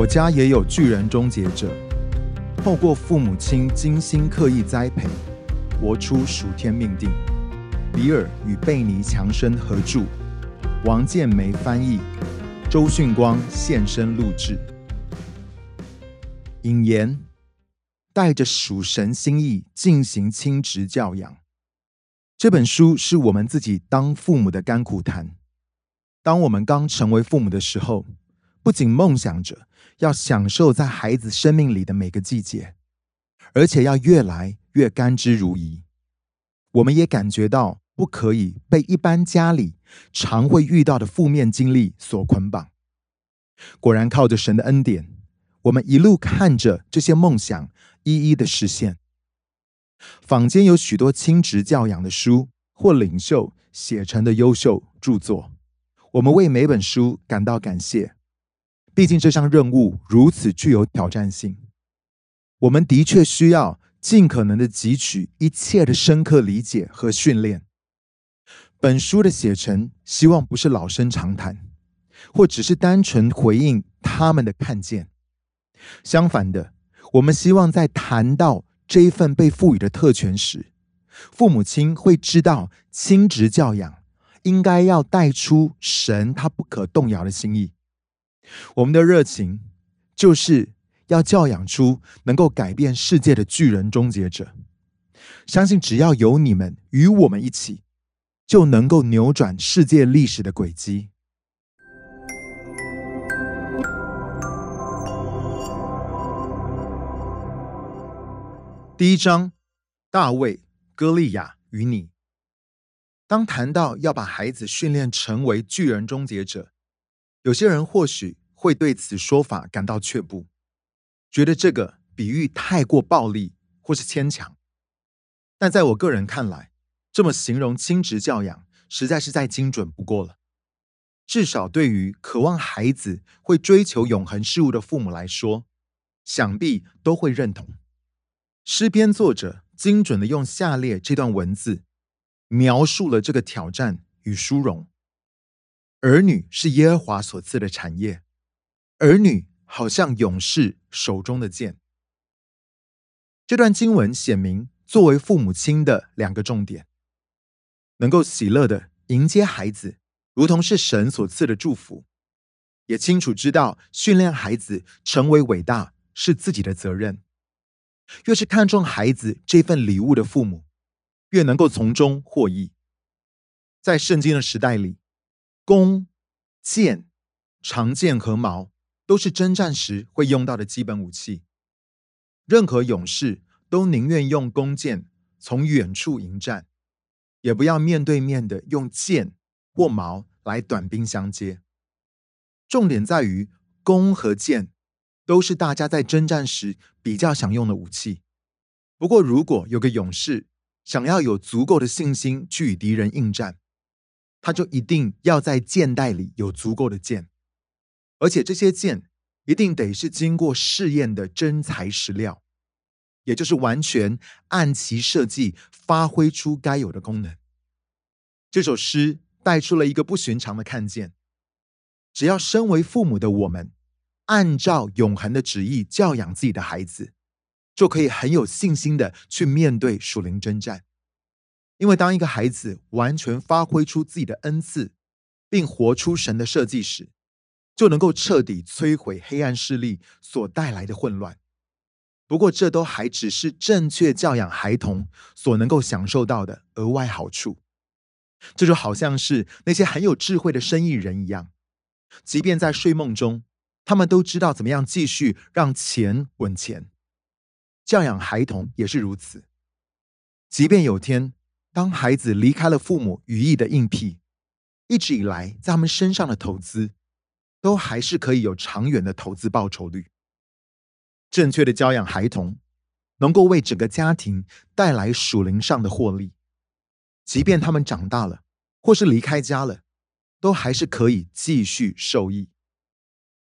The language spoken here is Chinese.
我家也有巨人终结者，透过父母亲精心刻意栽培，活出属天命定。比尔与贝尼强生合著，王建梅翻译，周训光现身录制。引言：带着属神心意进行亲职教养。这本书是我们自己当父母的甘苦谈。当我们刚成为父母的时候，不仅梦想着要享受在孩子生命里的每个季节，而且要越来越甘之如饴。我们也感觉到不可以被一般家里常会遇到的负面经历所捆绑。果然，靠着神的恩典，我们一路看着这些梦想一一的实现。坊间有许多亲职教养的书或领袖写成的优秀著作，我们为每本书感到感谢。毕竟这项任务如此具有挑战性，我们的确需要尽可能的汲取一切的深刻理解和训练。本书的写成，希望不是老生常谈，或只是单纯回应他们的看见。相反的，我们希望在谈到这一份被赋予的特权时，父母亲会知道亲职教养应该要带出神他不可动摇的心意。我们的热情就是要教养出能够改变世界的巨人终结者。相信只要有你们与我们一起，就能够扭转世界历史的轨迹。第一章：大卫、歌利亚与你。当谈到要把孩子训练成为巨人终结者。有些人或许会对此说法感到却步，觉得这个比喻太过暴力或是牵强。但在我个人看来，这么形容亲职教养实在是再精准不过了。至少对于渴望孩子会追求永恒事物的父母来说，想必都会认同。诗篇作者精准的用下列这段文字描述了这个挑战与殊荣。儿女是耶和华所赐的产业，儿女好像勇士手中的剑。这段经文显明，作为父母亲的两个重点：能够喜乐的迎接孩子，如同是神所赐的祝福；也清楚知道，训练孩子成为伟大是自己的责任。越是看重孩子这份礼物的父母，越能够从中获益。在圣经的时代里。弓、箭、长剑和矛都是征战时会用到的基本武器。任何勇士都宁愿用弓箭从远处迎战，也不要面对面的用剑或矛来短兵相接。重点在于，弓和箭都是大家在征战时比较想用的武器。不过，如果有个勇士想要有足够的信心去与敌人应战，他就一定要在箭袋里有足够的箭，而且这些箭一定得是经过试验的真材实料，也就是完全按其设计发挥出该有的功能。这首诗带出了一个不寻常的看见：只要身为父母的我们，按照永恒的旨意教养自己的孩子，就可以很有信心的去面对属灵征战。因为当一个孩子完全发挥出自己的恩赐，并活出神的设计时，就能够彻底摧毁黑暗势力所带来的混乱。不过，这都还只是正确教养孩童所能够享受到的额外好处。这就好像是那些很有智慧的生意人一样，即便在睡梦中，他们都知道怎么样继续让钱滚钱。教养孩童也是如此，即便有天。当孩子离开了父母羽翼的硬癖，一直以来在他们身上的投资，都还是可以有长远的投资报酬率。正确的教养孩童，能够为整个家庭带来属灵上的获利。即便他们长大了，或是离开家了，都还是可以继续受益。